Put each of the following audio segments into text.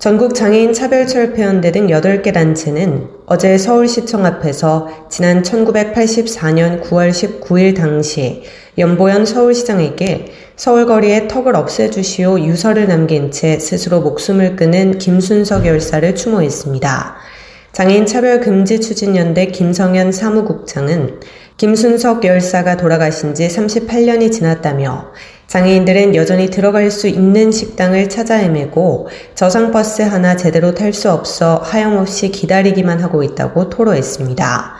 전국 장애인 차별철폐연대 등 8개 단체는 어제 서울시청 앞에서 지난 1984년 9월 19일 당시 연보현 서울시장에게 서울거리에 턱을 없애주시오 유서를 남긴 채 스스로 목숨을 끊은 김순석 열사를 추모했습니다. 장애인 차별 금지 추진연대 김성현 사무국장은 김순석 열사가 돌아가신 지 38년이 지났다며 장애인들은 여전히 들어갈 수 있는 식당을 찾아 헤매고 저상버스 하나 제대로 탈 수 없어 하염없이 기다리기만 하고 있다고 토로했습니다.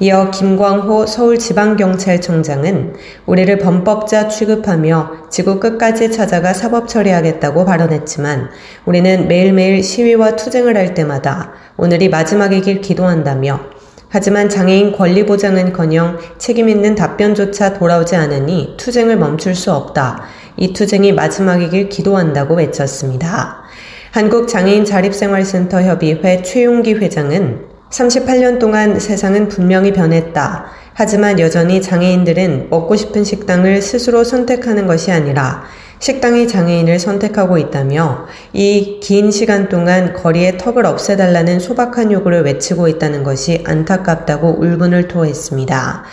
이어 김광호 서울지방경찰청장은 우리를 범법자 취급하며 지구 끝까지 찾아가 사법 처리하겠다고 발언했지만 우리는 매일매일 시위와 투쟁을 할 때마다 오늘이 마지막이길 기도한다며 하지만 장애인 권리 보장은커녕 책임 있는 답변조차 돌아오지 않으니 투쟁을 멈출 수 없다. 이 투쟁이 마지막이길 기도한다고 외쳤습니다. 한국장애인 자립생활센터 협의회 최용기 회장은 38년 동안 세상은 분명히 변했다. 하지만 여전히 장애인들은 먹고 싶은 식당을 스스로 선택하는 것이 아니라 식당이 장애인을 선택하고 있다며 이 긴 시간 동안 거리에 턱을 없애달라는 소박한 요구를 외치고 있다는 것이 안타깝다고 울분을 토했습니다.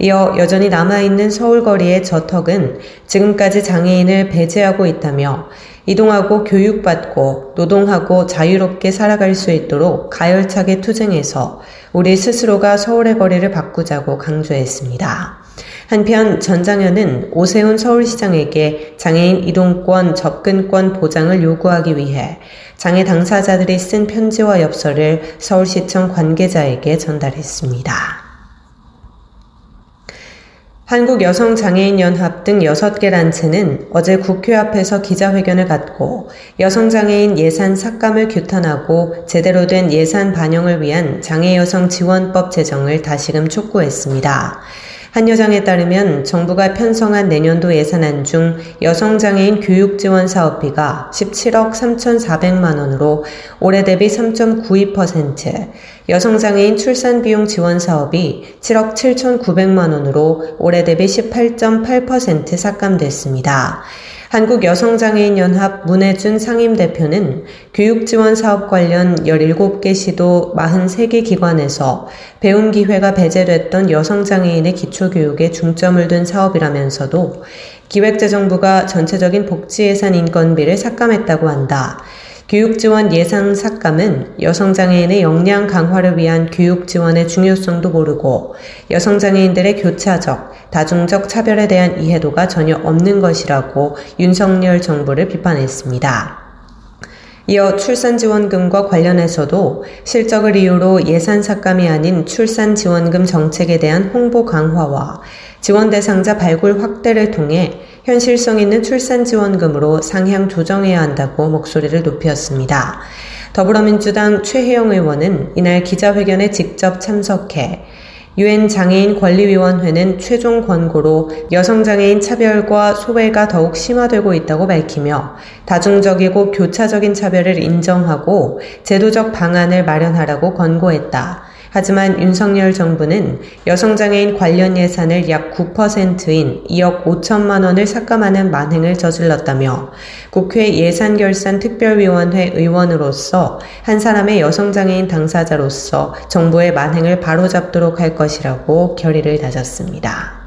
이어 여전히 남아있는 서울 거리의 저 턱은 지금까지 장애인을 배제하고 있다며 이동하고 교육받고 노동하고 자유롭게 살아갈 수 있도록 가열차게 투쟁해서 우리 스스로가 서울의 거리를 바꾸자고 강조했습니다. 한편 전장현은 오세훈 서울시장에게 장애인 이동권, 접근권 보장을 요구하기 위해 장애 당사자들이 쓴 편지와 엽서를 서울시청 관계자에게 전달했습니다. 한국여성장애인연합 등 6개 단체는 어제 국회 앞에서 기자회견을 갖고 여성장애인 예산 삭감을 규탄하고 제대로 된 예산 반영을 위한 장애여성 지원법 제정을 다시금 촉구했습니다. 한 여장에 따르면 정부가 편성한 내년도 예산안 중 여성장애인 교육 지원 사업비가 17억 3,400만 원으로 올해 대비 3.92%, 여성장애인 출산비용 지원 사업이 7억 7,900만 원으로 올해 대비 18.8% 삭감됐습니다. 한국여성장애인연합 문혜준 상임대표는 교육지원 사업 관련 17개 시도 43개 기관에서 배움 기회가 배제됐던 여성장애인의 기초교육에 중점을 둔 사업이라면서도 기획재정부가 전체적인 복지 예산 인건비를 삭감했다고 한다. 교육지원 예상 삭감은 여성장애인의 역량 강화를 위한 교육지원의 중요성도 모르고 여성장애인들의 교차적, 다중적 차별에 대한 이해도가 전혀 없는 것이라고 윤석열 정부를 비판했습니다. 이어 출산지원금과 관련해서도 실적을 이유로 예산 삭감이 아닌 출산지원금 정책에 대한 홍보 강화와 지원 대상자 발굴 확대를 통해 현실성 있는 출산 지원금으로 상향 조정해야 한다고 목소리를 높였습니다. 더불어민주당 최혜영 의원은 이날 기자회견에 직접 참석해 유엔 장애인 권리위원회는 최종 권고로 여성 장애인 차별과 소외가 더욱 심화되고 있다고 밝히며 다중적이고 교차적인 차별을 인정하고 제도적 방안을 마련하라고 권고했다. 하지만 윤석열 정부는 여성장애인 관련 예산을 약 9%인 2억 5천만 원을 삭감하는 만행을 저질렀다며 국회 예산결산특별위원회 의원으로서 한 사람의 여성장애인 당사자로서 정부의 만행을 바로잡도록 할 것이라고 결의를 다졌습니다.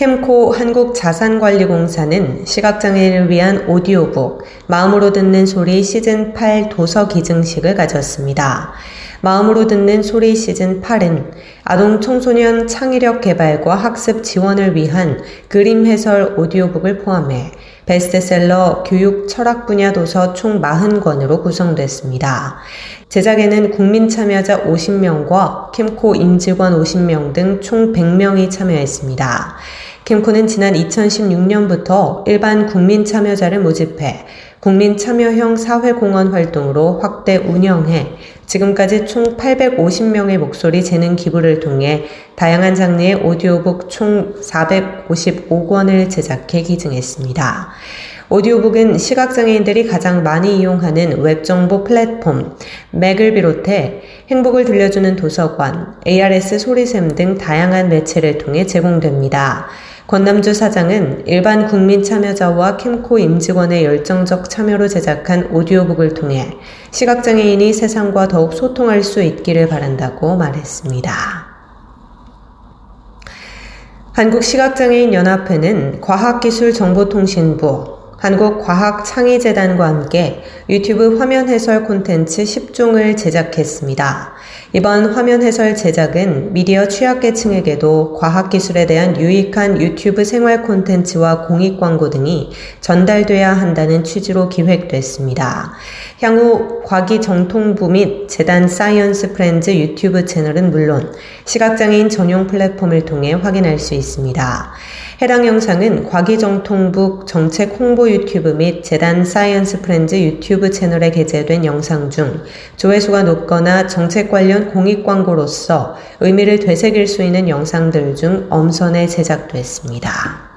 캠코 한국자산관리공사는 시각장애인을 위한 오디오북 마음으로 듣는 소리 시즌 8 도서 기증식을 가졌습니다. 마음으로 듣는 소리 시즌 8은 아동 청소년 창의력 개발과 학습 지원을 위한 그림 해설 오디오북을 포함해 베스트셀러 교육 철학 분야 도서 총 40권으로 구성됐습니다. 제작에는 국민 참여자 50명과 캠코 임직원 50명 등 총 100명이 참여했습니다. 캠코는 지난 2016년부터 일반 국민 참여자를 모집해 국민 참여형 사회공헌 활동으로 확대 운영해 지금까지 총 850명의 목소리 재능 기부를 통해 다양한 장르의 오디오북 총 455권을 제작해 기증했습니다. 오디오북은 시각장애인들이 가장 많이 이용하는 웹정보 플랫폼 맥을 비롯해 행복을 들려주는 도서관, ARS 소리샘 등 다양한 매체를 통해 제공됩니다. 권남주 사장은 일반 국민 참여자와 캠코 임직원의 열정적 참여로 제작한 오디오북을 통해 시각장애인이 세상과 더욱 소통할 수 있기를 바란다고 말했습니다. 한국시각장애인연합회는 과학기술정보통신부, 한국과학창의재단과 함께 유튜브 화면 해설 콘텐츠 10종을 제작했습니다. 이번 화면 해설 제작은 미디어 취약계층에게도 과학기술에 대한 유익한 유튜브 생활 콘텐츠와 공익 광고 등이 전달돼야 한다는 취지로 기획됐습니다. 향후 과기 정통부 및 재단 사이언스 프렌즈 유튜브 채널은 물론 시각장애인 전용 플랫폼을 통해 확인할 수 있습니다. 해당 영상은 과기정통부 정책 홍보 유튜브 및 재단 사이언스 프렌즈 유튜브 채널에 게재된 영상 중 조회수가 높거나 정책 관련 공익 광고로서 의미를 되새길 수 있는 영상들 중 엄선해 제작됐습니다.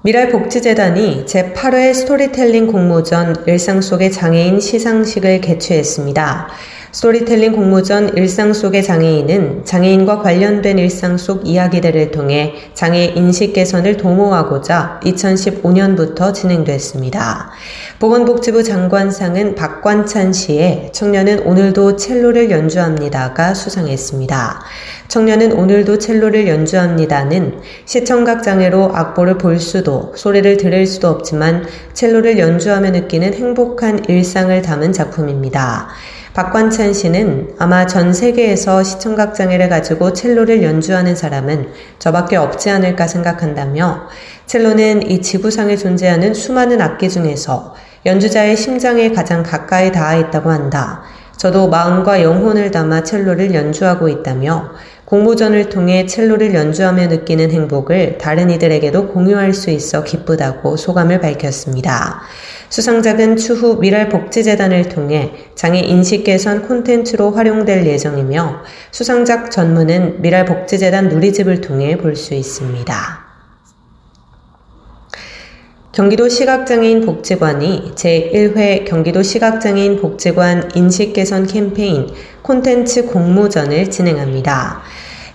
미랄복지재단이 제8회 스토리텔링 공모전 일상 속의 장애인 시상식을 개최했습니다. 스토리텔링 공모전 일상 속의 장애인은 장애인과 관련된 일상 속 이야기들을 통해 장애 인식 개선을 도모하고자 2015년부터 진행됐습니다. 보건복지부 장관상은 박관찬 씨의 청년은 오늘도 첼로를 연주합니다가 수상했습니다. 청년은 오늘도 첼로를 연주합니다는 시청각 장애로 악보를 볼 수도 소리를 들을 수도 없지만 첼로를 연주하며 느끼는 행복한 일상을 담은 작품입니다. 박관찬 씨는 아마 전 세계에서 시청각 장애를 가지고 첼로를 연주하는 사람은 저밖에 없지 않을까 생각한다며 첼로는 이 지구상에 존재하는 수많은 악기 중에서 연주자의 심장에 가장 가까이 닿아 있다고 한다. 저도 마음과 영혼을 담아 첼로를 연주하고 있다며 공모전을 통해 첼로를 연주하며 느끼는 행복을 다른 이들에게도 공유할 수 있어 기쁘다고 소감을 밝혔습니다. 수상작은 추후 미랄복지재단을 통해 장애 인식 개선 콘텐츠로 활용될 예정이며 수상작 전문은 미랄복지재단 누리집을 통해 볼 수 있습니다. 경기도 시각장애인 복지관이 제1회 경기도 시각장애인 복지관 인식개선 캠페인 콘텐츠 공모전을 진행합니다.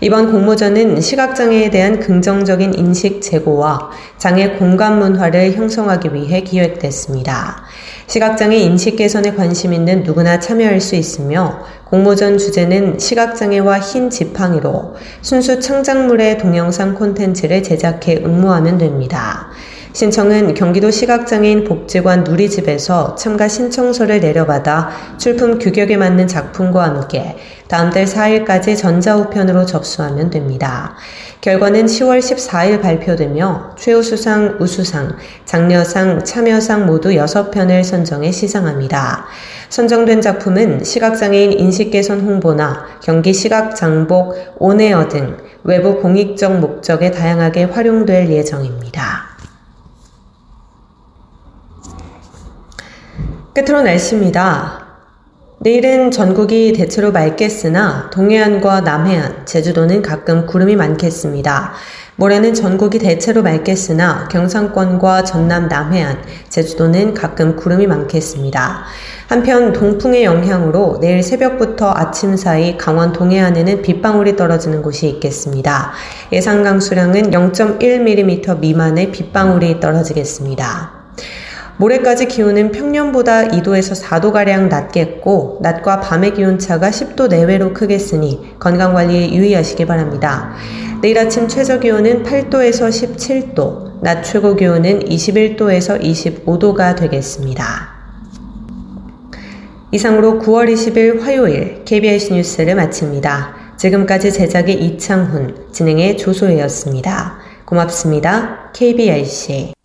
이번 공모전은 시각장애에 대한 긍정적인 인식 제고와 장애 공감 문화를 형성하기 위해 기획됐습니다. 시각장애 인식 개선에 관심 있는 누구나 참여할 수 있으며 공모전 주제는 시각장애와 흰 지팡이로 순수 창작물의 동영상 콘텐츠를 제작해 응모하면 됩니다. 신청은 경기도 시각장애인 복지관 누리집에서 참가 신청서를 내려받아 출품 규격에 맞는 작품과 함께 다음 달 4일까지 전자우편으로 접수하면 됩니다. 결과는 10월 14일 발표되며 최우수상, 우수상, 장려상, 참여상 모두 6편을 선정해 시상합니다. 선정된 작품은 시각장애인 인식개선 홍보나 경기 시각장복, 온에어 등 외부 공익적 목적에 다양하게 활용될 예정입니다. 끝으로 날씨입니다. 내일은 전국이 대체로 맑겠으나 동해안과 남해안, 제주도는 가끔 구름이 많겠습니다. 모레는 전국이 대체로 맑겠으나 경상권과 전남 남해안, 제주도는 가끔 구름이 많겠습니다. 한편 동풍의 영향으로 내일 새벽부터 아침 사이 강원 동해안에는 빗방울이 떨어지는 곳이 있겠습니다. 예상 강수량은 0.1mm 미만의 빗방울이 떨어지겠습니다. 모레까지 기온은 평년보다 2도에서 4도가량 낮겠고, 낮과 밤의 기온차가 10도 내외로 크겠으니 건강관리에 유의하시기 바랍니다. 내일 아침 최저 기온은 8도에서 17도, 낮 최고 기온은 21도에서 25도가 되겠습니다. 이상으로 9월 20일 화요일 KBS 뉴스를 마칩니다. 지금까지 제작의 이창훈, 진행의 조소혜였습니다. 고맙습니다. KBRC.